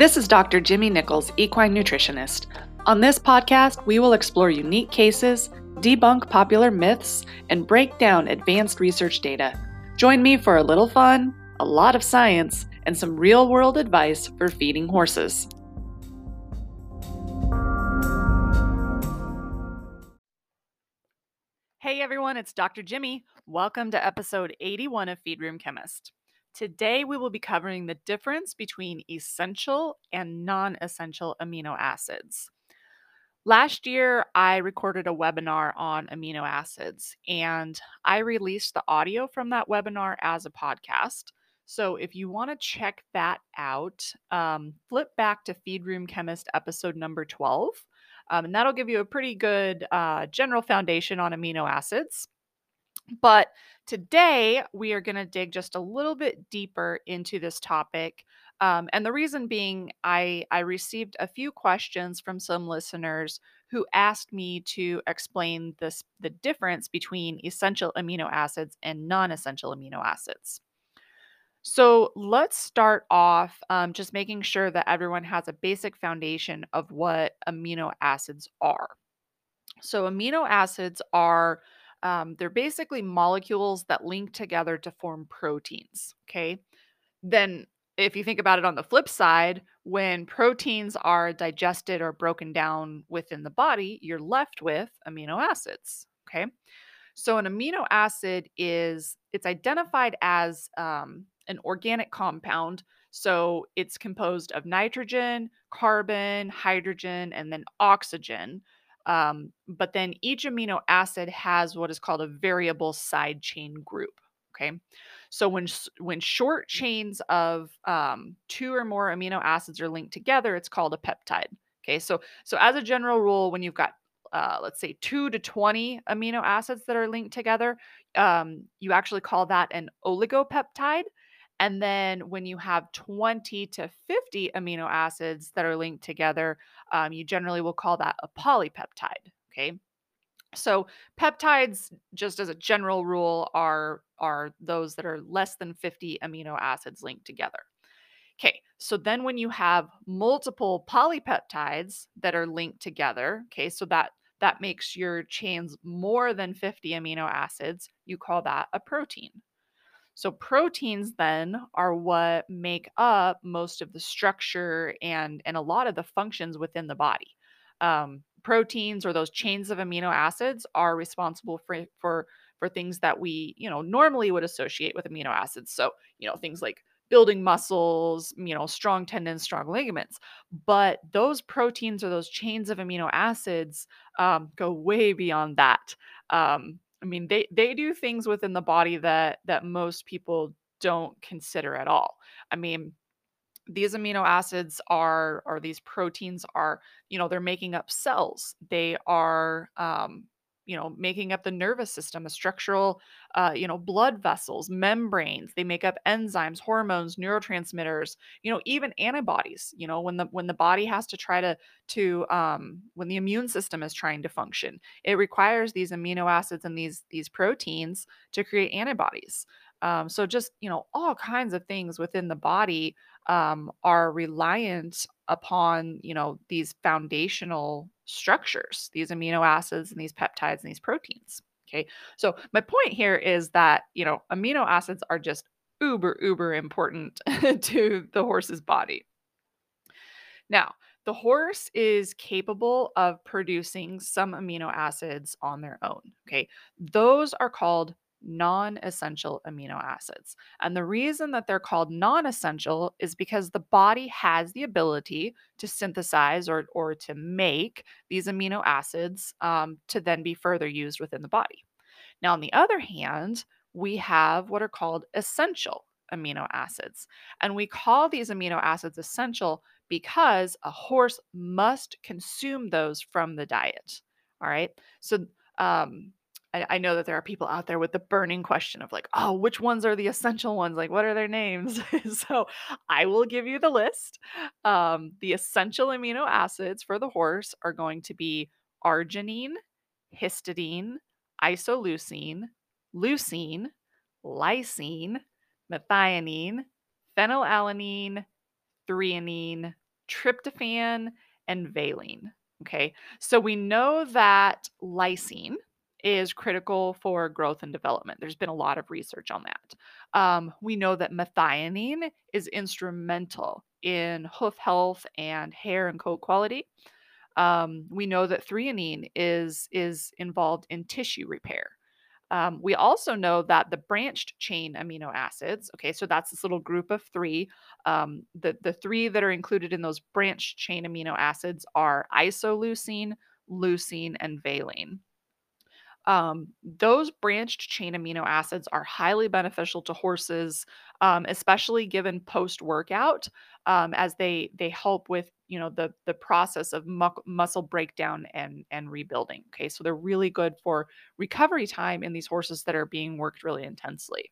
This is Dr. Jyme Nichols, equine nutritionist. On this podcast, we will explore unique cases, debunk popular myths, and break down advanced research data. Join me for a little fun, a lot of science, and some real world advice for feeding horses. Hey everyone, it's Dr. Jimmy. Welcome to episode 81 of Feed Room Chemist. Today, we will be covering the difference between essential and non essential amino acids. Last year, I recorded a webinar on amino acids, and I released the audio from that webinar as a podcast. So, if you want to check that out, um, flip back to Feed Room Chemist episode number 12, um, and that'll give you a pretty good uh, general foundation on amino acids. But today we are going to dig just a little bit deeper into this topic. Um, and the reason being, I, I received a few questions from some listeners who asked me to explain this the difference between essential amino acids and non-essential amino acids. So let's start off um, just making sure that everyone has a basic foundation of what amino acids are. So amino acids are um, they're basically molecules that link together to form proteins. Okay. Then, if you think about it on the flip side, when proteins are digested or broken down within the body, you're left with amino acids. Okay. So an amino acid is it's identified as um, an organic compound. So it's composed of nitrogen, carbon, hydrogen, and then oxygen. Um, but then each amino acid has what is called a variable side chain group. Okay. So when when short chains of um, two or more amino acids are linked together, it's called a peptide. Okay. So so as a general rule, when you've got uh, let's say two to 20 amino acids that are linked together, um, you actually call that an oligopeptide. And then when you have 20 to 50 amino acids that are linked together, um, you generally will call that a polypeptide. Okay. So peptides, just as a general rule, are are those that are less than 50 amino acids linked together. Okay, so then when you have multiple polypeptides that are linked together, okay, so that that makes your chains more than 50 amino acids, you call that a protein. So proteins then are what make up most of the structure and and a lot of the functions within the body. Um, proteins or those chains of amino acids are responsible for for for things that we you know normally would associate with amino acids. So you know things like building muscles, you know, strong tendons, strong ligaments. But those proteins or those chains of amino acids um, go way beyond that. Um, I mean, they they do things within the body that that most people don't consider at all. I mean, these amino acids are or these proteins are, you know, they're making up cells. They are um, you know making up the nervous system the structural uh, you know blood vessels membranes they make up enzymes hormones neurotransmitters you know even antibodies you know when the when the body has to try to to um, when the immune system is trying to function it requires these amino acids and these these proteins to create antibodies. Um, so just you know all kinds of things within the body um, are reliant upon you know these foundational structures these amino acids and these peptides and these proteins okay? So my point here is that you know amino acids are just uber uber important to the horse's body. Now the horse is capable of producing some amino acids on their own okay? Those are called non essential amino acids. And the reason that they're called non essential is because the body has the ability to synthesize or, or to make these amino acids um, to then be further used within the body. Now, on the other hand, we have what are called essential amino acids. And we call these amino acids essential because a horse must consume those from the diet. All right. So, um, I, I know that there are people out there with the burning question of like, oh, which ones are the essential ones? Like, what are their names? so I will give you the list. Um, the essential amino acids for the horse are going to be arginine, histidine, isoleucine, leucine, lysine, methionine, phenylalanine, threonine, tryptophan, and valine. Okay, so we know that lysine is critical for growth and development. There's been a lot of research on that. Um, we know that methionine is instrumental in hoof health and hair and coat quality. Um, we know that threonine is is involved in tissue repair. Um, we also know that the branched chain amino acids, okay, so that's this little group of three. Um, the, the three that are included in those branched chain amino acids are isoleucine, leucine, and valine. Um, those branched chain amino acids are highly beneficial to horses, um, especially given post workout, um, as they they help with you know the the process of mu- muscle breakdown and and rebuilding. Okay, so they're really good for recovery time in these horses that are being worked really intensely.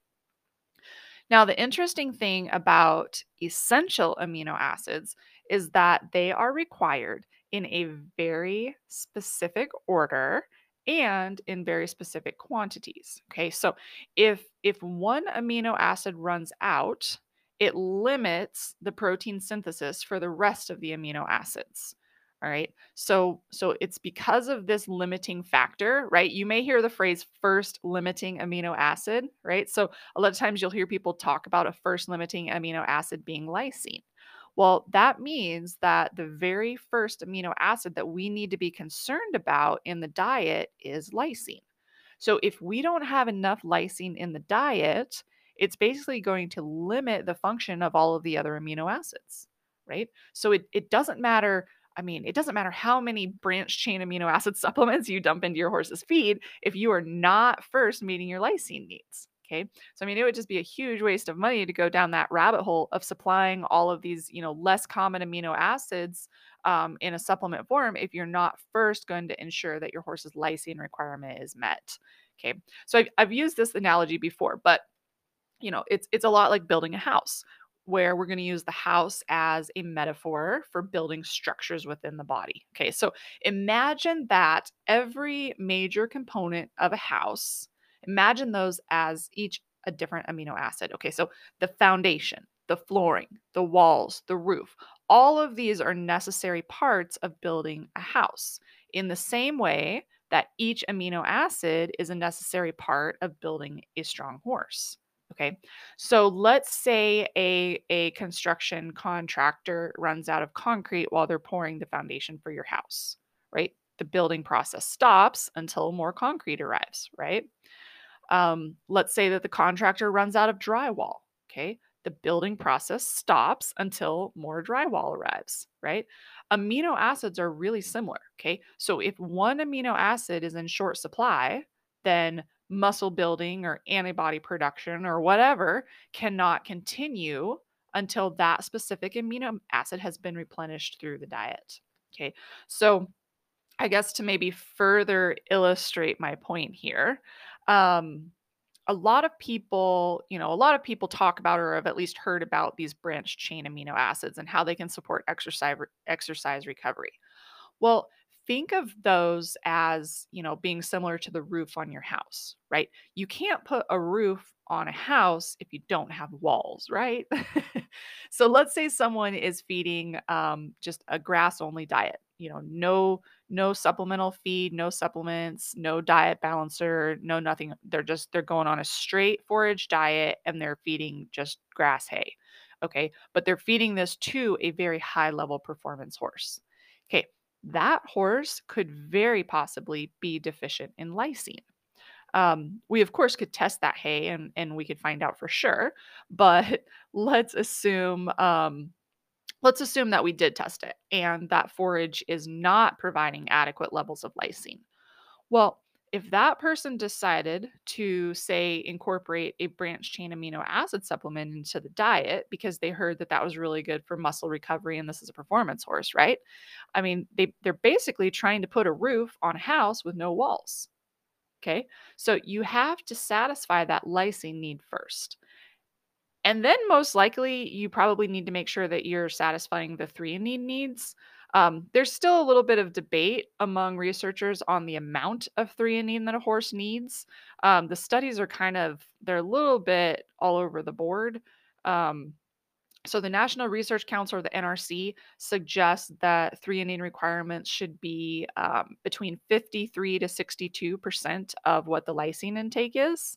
Now, the interesting thing about essential amino acids is that they are required in a very specific order and in very specific quantities. Okay, so if if one amino acid runs out, it limits the protein synthesis for the rest of the amino acids. All right. So so it's because of this limiting factor, right? You may hear the phrase first limiting amino acid, right? So a lot of times you'll hear people talk about a first limiting amino acid being lysine. Well, that means that the very first amino acid that we need to be concerned about in the diet is lysine. So, if we don't have enough lysine in the diet, it's basically going to limit the function of all of the other amino acids, right? So, it, it doesn't matter. I mean, it doesn't matter how many branch chain amino acid supplements you dump into your horse's feed if you are not first meeting your lysine needs. Okay. So, I mean, it would just be a huge waste of money to go down that rabbit hole of supplying all of these, you know, less common amino acids um, in a supplement form if you're not first going to ensure that your horse's lysine requirement is met. Okay. So, I've, I've used this analogy before, but, you know, it's, it's a lot like building a house where we're going to use the house as a metaphor for building structures within the body. Okay, so imagine that every major component of a house Imagine those as each a different amino acid. Okay, so the foundation, the flooring, the walls, the roof, all of these are necessary parts of building a house. In the same way that each amino acid is a necessary part of building a strong horse. Okay. So let's say a, a construction contractor runs out of concrete while they're pouring the foundation for your house, right? The building process stops until more concrete arrives, right? Um, let's say that the contractor runs out of drywall. Okay. The building process stops until more drywall arrives, right? Amino acids are really similar. Okay. So if one amino acid is in short supply, then muscle building or antibody production or whatever cannot continue until that specific amino acid has been replenished through the diet. Okay. So I guess to maybe further illustrate my point here, um, a lot of people, you know, a lot of people talk about or have at least heard about these branched chain amino acids and how they can support exercise exercise recovery. Well, think of those as, you know, being similar to the roof on your house, right? You can't put a roof on a house if you don't have walls, right? so let's say someone is feeding um, just a grass only diet, you know, no no supplemental feed, no supplements, no diet balancer, no nothing. They're just they're going on a straight forage diet and they're feeding just grass hay. Okay? But they're feeding this to a very high level performance horse. Okay, that horse could very possibly be deficient in lysine. Um, we of course could test that hay and and we could find out for sure, but let's assume um, let's assume that we did test it and that forage is not providing adequate levels of lysine. Well, if that person decided to say incorporate a branched chain amino acid supplement into the diet because they heard that that was really good for muscle recovery and this is a performance horse right? I mean they they're basically trying to put a roof on a house with no walls okay? So you have to satisfy that lysine need first and then most likely you probably need to make sure that you're satisfying the threonine needs um, there's still a little bit of debate among researchers on the amount of three threonine that a horse needs. Um, the studies are kind of they're a little bit all over the board. Um, So the National Research Council, or the NRC, suggests that three threonine requirements should be um, between 53 to 62 percent of what the lysine intake is.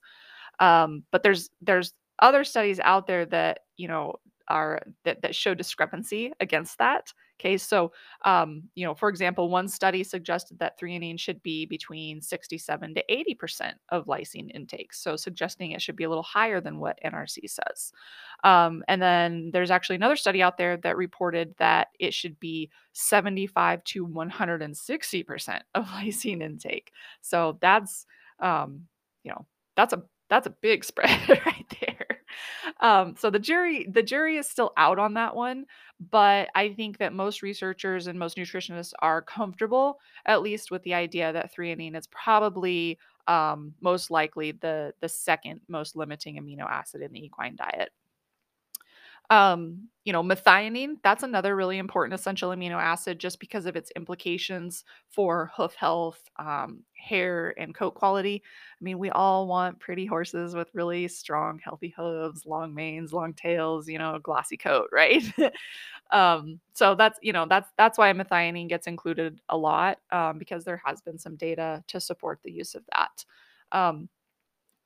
Um, but there's there's other studies out there that you know are that, that show discrepancy against that. Okay, so um, you know, for example, one study suggested that threonine should be between 67 to 80 percent of lysine intake, so suggesting it should be a little higher than what NRC says. Um, and then there's actually another study out there that reported that it should be 75 to 160 percent of lysine intake. So that's um, you know that's a that's a big spread right there. Um, so the jury the jury is still out on that one, but I think that most researchers and most nutritionists are comfortable at least with the idea that threonine is probably um, most likely the the second most limiting amino acid in the equine diet. Um, you know, methionine, that's another really important essential amino acid just because of its implications for hoof health, um, hair, and coat quality. I mean, we all want pretty horses with really strong, healthy hooves, long manes, long tails, you know, glossy coat, right? um, so that's, you know, that's that's why methionine gets included a lot um, because there has been some data to support the use of that. Um,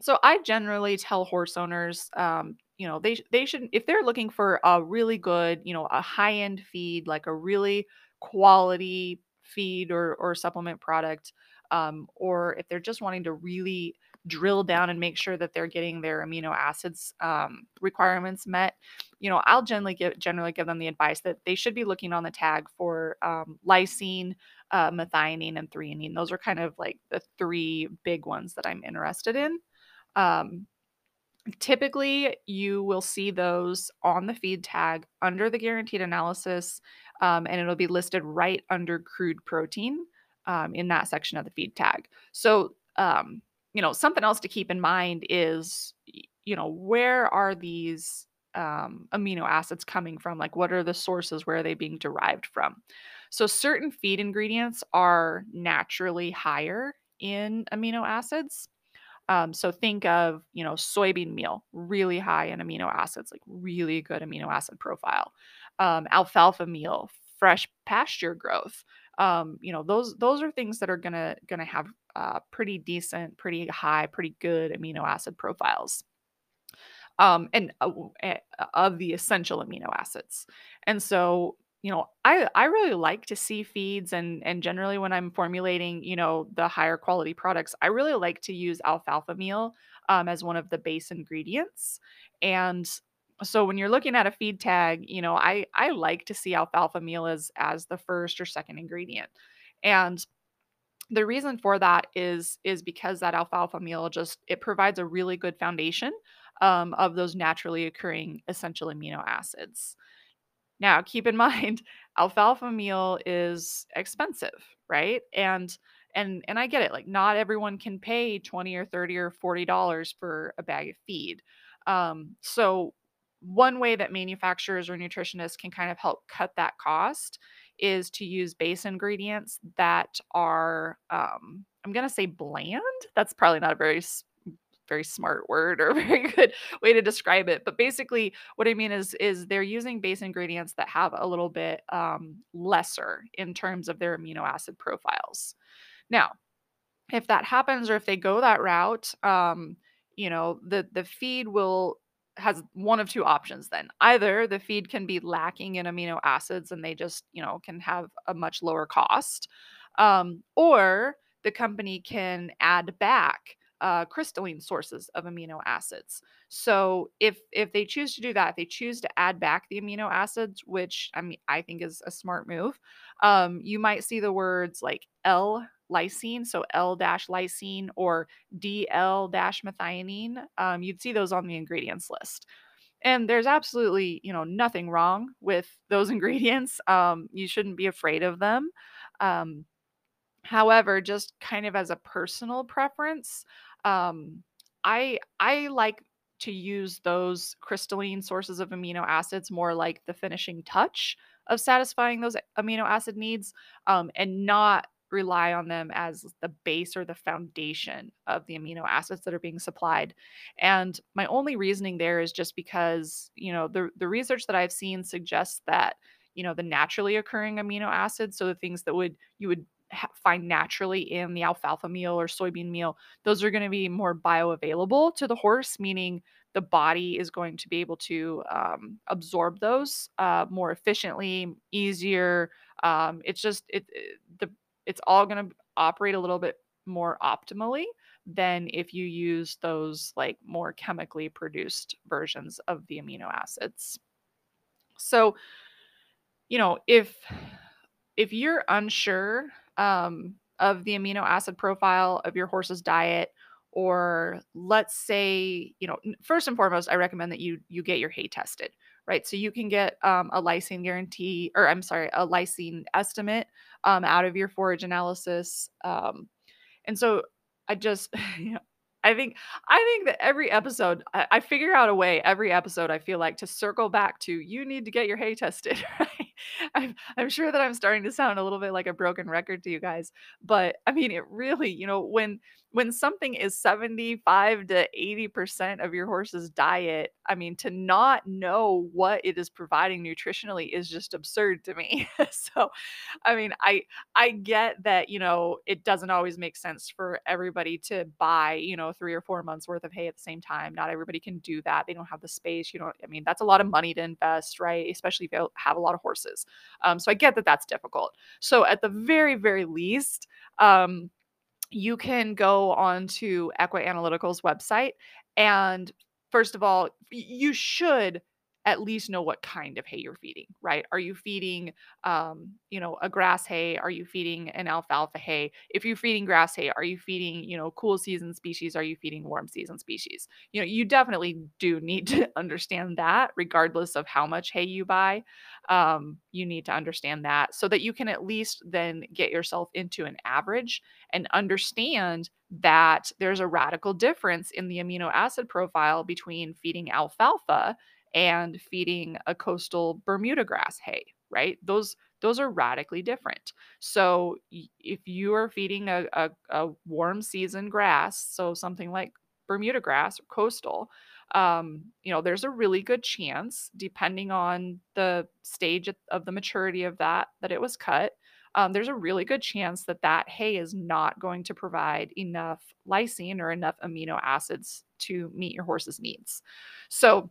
so I generally tell horse owners, um, you know, they they should if they're looking for a really good, you know, a high end feed, like a really quality feed or or supplement product, um, or if they're just wanting to really drill down and make sure that they're getting their amino acids um, requirements met, you know, I'll generally give generally give them the advice that they should be looking on the tag for um, lysine, uh, methionine, and threonine. Those are kind of like the three big ones that I'm interested in. Um, typically, you will see those on the feed tag under the guaranteed analysis, um, and it'll be listed right under crude protein um, in that section of the feed tag. So, um, you know, something else to keep in mind is, you know, where are these um, amino acids coming from? Like, what are the sources? Where are they being derived from? So, certain feed ingredients are naturally higher in amino acids um, so think of, you know, soybean meal, really high in amino acids, like really good amino acid profile. Um, alfalfa meal, fresh pasture growth. Um, you know, those those are things that are gonna gonna have uh, pretty decent, pretty high, pretty good amino acid profiles. Um, and uh, eh, of the essential amino acids. And so you know i i really like to see feeds and and generally when i'm formulating you know the higher quality products i really like to use alfalfa meal um, as one of the base ingredients. And so when you're looking at a feed tag you know i i like to see alfalfa meal as as the first or second ingredient. And the reason for that is is because that alfalfa meal just it provides a really good foundation um, of those naturally occurring essential amino acids now, keep in mind, alfalfa meal is expensive, right? And and and I get it. Like not everyone can pay 20 or 30 or 40 dollars for a bag of feed. Um, so one way that manufacturers or nutritionists can kind of help cut that cost is to use base ingredients that are um, I'm going to say bland. That's probably not a very very smart word or very good way to describe it but basically what i mean is is they're using base ingredients that have a little bit um, lesser in terms of their amino acid profiles. Now if that happens or if they go that route um, you know the the feed will has one of two options then. Either the feed can be lacking in amino acids and they just you know can have a much lower cost um, or the company can add back uh, crystalline sources of amino acids. So if if they choose to do that, if they choose to add back the amino acids, which I mean I think is a smart move, um, you might see the words like L lysine, so L lysine or DL methionine. Um, you'd see those on the ingredients list. And there's absolutely, you know, nothing wrong with those ingredients. Um, you shouldn't be afraid of them. Um, However, just kind of as a personal preference, um, I I like to use those crystalline sources of amino acids more like the finishing touch of satisfying those amino acid needs, um, and not rely on them as the base or the foundation of the amino acids that are being supplied. And my only reasoning there is just because, you know, the the research that I've seen suggests that, you know, the naturally occurring amino acids, so the things that would you would find naturally in the alfalfa meal or soybean meal, those are going to be more bioavailable to the horse, meaning the body is going to be able to um, absorb those uh, more efficiently, easier. Um, it's just it, it the it's all going to operate a little bit more optimally than if you use those like more chemically produced versions of the amino acids. So, you know, if if you're unsure um, of the amino acid profile of your horse's diet, or let's say, you know, first and foremost, I recommend that you you get your hay tested, right? So you can get um, a lysine guarantee, or I'm sorry, a lysine estimate um, out of your forage analysis. Um, and so I just, you know, I think I think that every episode I, I, figure out a way every episode I feel like to circle back to you need to get your hay tested, right? I'm I'm sure that I'm starting to sound a little bit like a broken record to you guys, but I mean it really, you know, when when something is 75 to 80% of your horse's diet, I mean, to not know what it is providing nutritionally is just absurd to me. so, I mean, I I get that, you know, it doesn't always make sense for everybody to buy, you know, 3 or 4 months worth of hay at the same time. Not everybody can do that. They don't have the space, you know. I mean, that's a lot of money to invest, right? Especially if you have a lot of horses. Um, so I get that that's difficult. So at the very very least, um you can go on to Equi-Analytical's website and first of all, you should at least know what kind of hay you're feeding, right? Are you feeding, um, you know, a grass hay? Are you feeding an alfalfa hay? If you're feeding grass hay, are you feeding, you know, cool season species? Are you feeding warm season species? You know, you definitely do need to understand that, regardless of how much hay you buy. Um, you need to understand that so that you can at least then get yourself into an average and understand that there's a radical difference in the amino acid profile between feeding alfalfa and feeding a coastal Bermuda grass hay, right? Those those are radically different. So if you are feeding a, a, a warm season grass, so something like Bermuda grass or coastal, um, you know, there's a really good chance, depending on the stage of the maturity of that that it was cut, um, there's a really good chance that that hay is not going to provide enough lysine or enough amino acids to meet your horse's needs. So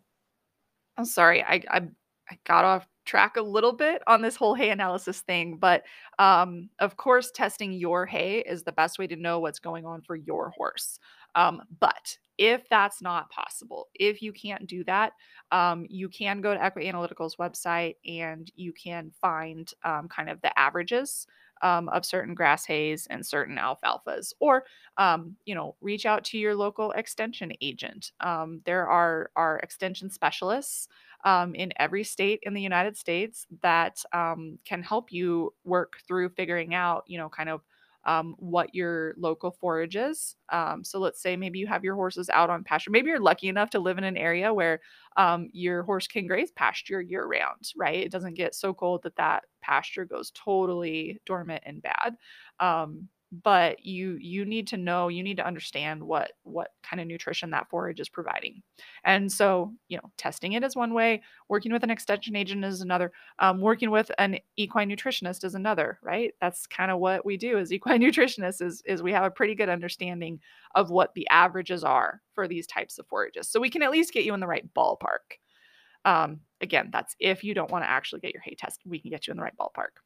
I'm sorry, I, I I got off track a little bit on this whole hay analysis thing, but um, of course, testing your hay is the best way to know what's going on for your horse. Um, but if that's not possible, if you can't do that, um, you can go to Equi-Analytical's website and you can find um, kind of the averages um, of certain grass hays and certain alfalfas, or um, you know, reach out to your local extension agent. Um, there are are extension specialists um, in every state in the United States that um, can help you work through figuring out, you know, kind of um, what your local forage is. Um, so let's say maybe you have your horses out on pasture. Maybe you're lucky enough to live in an area where um, your horse can graze pasture year round, right? It doesn't get so cold that that pasture goes totally dormant and bad. Um, but you you need to know you need to understand what what kind of nutrition that forage is providing. And so you know testing it is one way working with an extension agent is another um, working with an equine nutritionist is another right? That's kind of what we do as equine nutritionists is, is we have a pretty good understanding of what the averages are for these types of forages. So we can at least get you in the right ballpark. Um, again that's if you don't want to actually get your hay test we can get you in the right ballpark.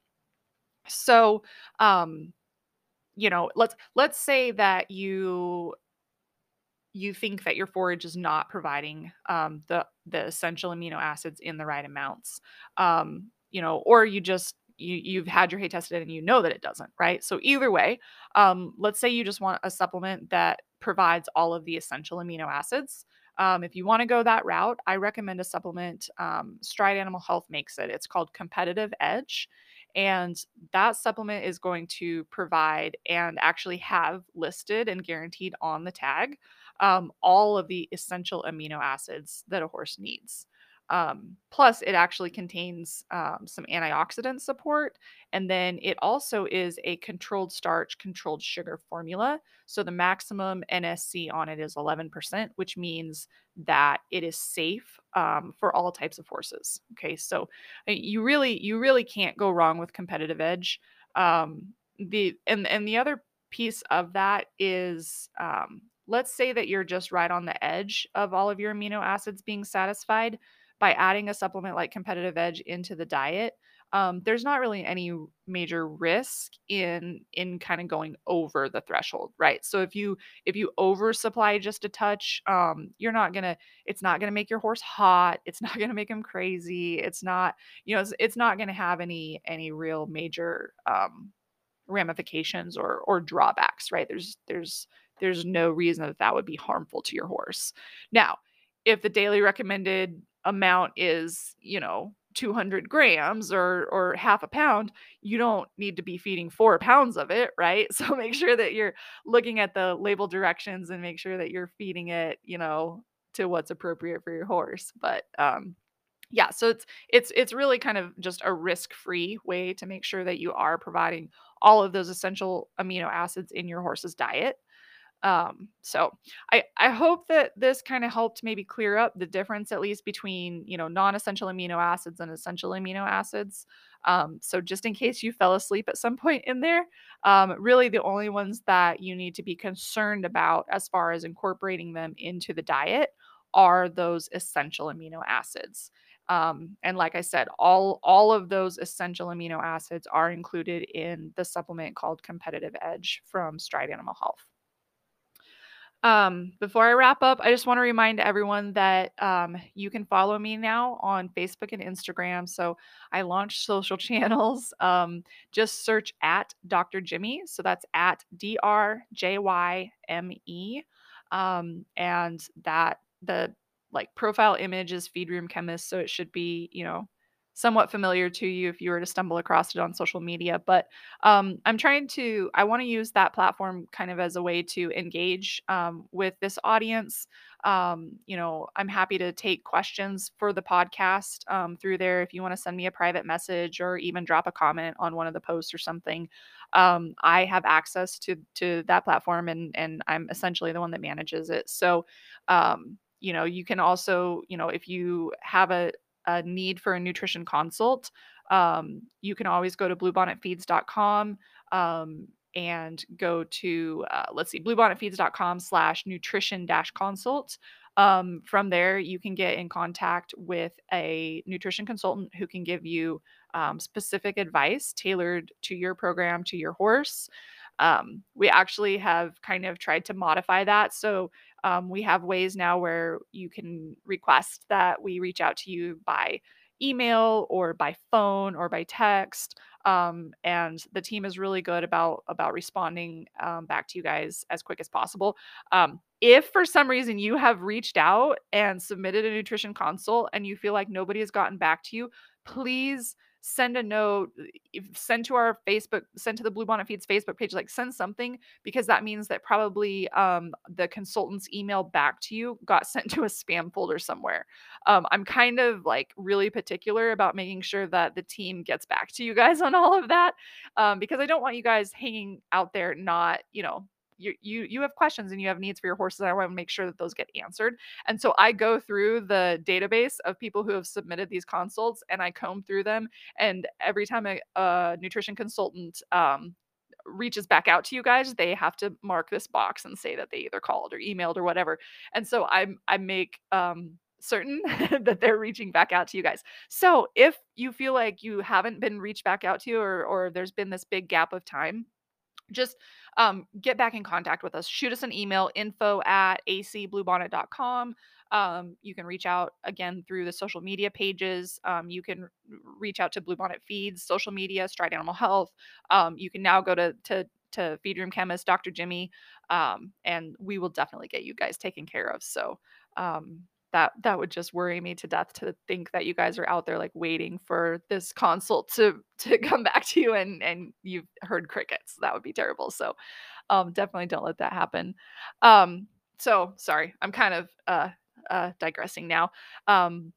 So um, you know, let's let's say that you you think that your forage is not providing um, the the essential amino acids in the right amounts, um, you know, or you just you you've had your hay tested and you know that it doesn't, right? So either way, um, let's say you just want a supplement that provides all of the essential amino acids. Um, if you want to go that route, I recommend a supplement. Um, Stride Animal Health makes it. It's called Competitive Edge. And that supplement is going to provide and actually have listed and guaranteed on the tag um, all of the essential amino acids that a horse needs. Um, plus, it actually contains um, some antioxidant support. And then it also is a controlled starch, controlled sugar formula. So the maximum NSC on it is 11%, which means that it is safe um, for all types of horses. Okay, so uh, you really, you really can't go wrong with competitive edge. Um, the and and the other piece of that is um, let's say that you're just right on the edge of all of your amino acids being satisfied by adding a supplement like competitive edge into the diet um, there's not really any major risk in in kind of going over the threshold right? So if you if you oversupply just a touch um, you're not gonna it's not gonna make your horse hot it's not gonna make him crazy it's not you know it's, it's not gonna have any any real major um, ramifications or or drawbacks right? There's there's there's no reason that that would be harmful to your horse. Now if the daily recommended amount is you know 200 grams or or half a pound you don't need to be feeding four pounds of it right? So make sure that you're looking at the label directions and make sure that you're feeding it you know to what's appropriate for your horse. But um yeah so it's it's it's really kind of just a risk-free way to make sure that you are providing all of those essential amino acids in your horse's diet um so i i hope that this kind of helped maybe clear up the difference at least between you know non-essential amino acids and essential amino acids um so just in case you fell asleep at some point in there um really the only ones that you need to be concerned about as far as incorporating them into the diet are those essential amino acids um, and like I said, all all of those essential amino acids are included in the supplement called Competitive Edge from Stride Animal Health. Um, before I wrap up, I just want to remind everyone that um, you can follow me now on Facebook and Instagram. So I launched social channels. Um, just search at Dr. Jyme. So that's at D R J Y M E. Um, and that the like profile image is feed room chemist so it should be you know somewhat familiar to you if you were to stumble across it on social media but um, i'm trying to i want to use that platform kind of as a way to engage um, with this audience. Um, you know i'm happy to take questions for the podcast um, through there if you want to send me a private message or even drop a comment on one of the posts or something. Um, i have access to to that platform and and i'm essentially the one that manages it. So um, you know you can also you know if you have a, a need for a nutrition consult um, you can always go to bluebonnetfeeds.com um, and go to uh, let's see bluebonnetfeeds.com slash nutrition dash consult. Um, from there you can get in contact with a nutrition consultant who can give you um, specific advice tailored to your program to your horse. Um, we actually have kind of tried to modify that. So um, we have ways now where you can request that we reach out to you by email or by phone or by text. Um, and the team is really good about about responding um, back to you guys as quick as possible. Um, if for some reason you have reached out and submitted a nutrition consult and you feel like nobody has gotten back to you, please send a note, send to our Facebook, send to the Bluebonnet Feeds Facebook page, like send something because that means that probably um, the consultant's email back to you got sent to a spam folder somewhere. Um, I'm kind of like really particular about making sure that the team gets back to you guys on all of that um, because I don't want you guys hanging out there not, you know, you you you have questions and you have needs for your horses i want to make sure that those get answered and so i go through the database of people who have submitted these consults and i comb through them and every time a, a nutrition consultant um, reaches back out to you guys they have to mark this box and say that they either called or emailed or whatever and so i i make um certain that they're reaching back out to you guys. So if you feel like you haven't been reached back out to or or there's been this big gap of time, just um, get back in contact with us. Shoot us an email info at acbluebonnet.com. Um, you can reach out again through the social media pages. Um, you can reach out to Bluebonnet Feeds, social media, Stride Animal Health. Um, you can now go to, to, to Feed Room Chemist, Dr. Jyme, um, and we will definitely get you guys taken care of. So, um, that that would just worry me to death to think that you guys are out there like waiting for this consult to to come back to you and and you've heard crickets. That would be terrible. So um definitely don't let that happen. Um so sorry. I'm kind of uh uh digressing now. Um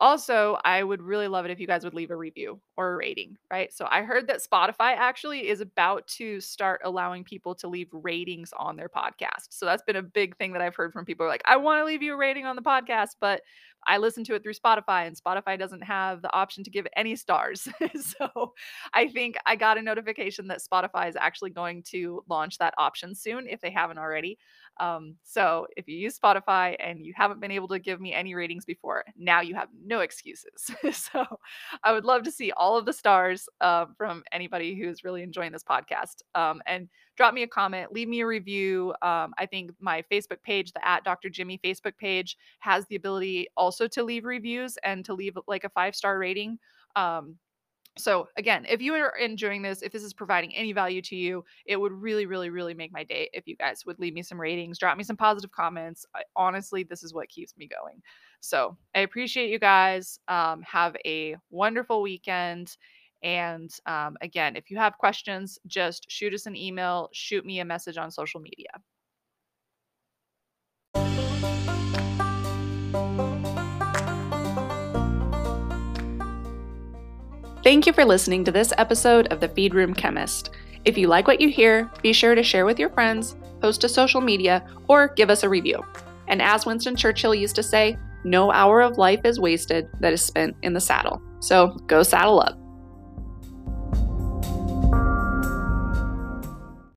Also, I would really love it if you guys would leave a review or a rating, right? So I heard that Spotify actually is about to start allowing people to leave ratings on their podcast. So that's been a big thing that I've heard from people like, I want to leave you a rating on the podcast, but I listen to it through Spotify and Spotify doesn't have the option to give any stars. so I think I got a notification that Spotify is actually going to launch that option soon if they haven't already. Um, so if you use Spotify and you haven't been able to give me any ratings before, now you have no excuses. so I would love to see all of the stars uh, from anybody who's really enjoying this podcast. Um, and drop me a comment, leave me a review. Um, I think my Facebook page, the at Dr. Jyme Facebook page, has the ability also to leave reviews and to leave like a five star rating. Um, so again, if you are enjoying this, if this is providing any value to you, it would really, really, really make my day if you guys would leave me some ratings, drop me some positive comments. I, honestly, this is what keeps me going. So I appreciate you guys. Um, have a wonderful weekend. And um, again, if you have questions, just shoot us an email, shoot me a message on social media. Thank you for listening to this episode of The Feed Room Chemist. If you like what you hear, be sure to share with your friends, post to social media, or give us a review. And as Winston Churchill used to say, no hour of life is wasted that is spent in the saddle. So go saddle up.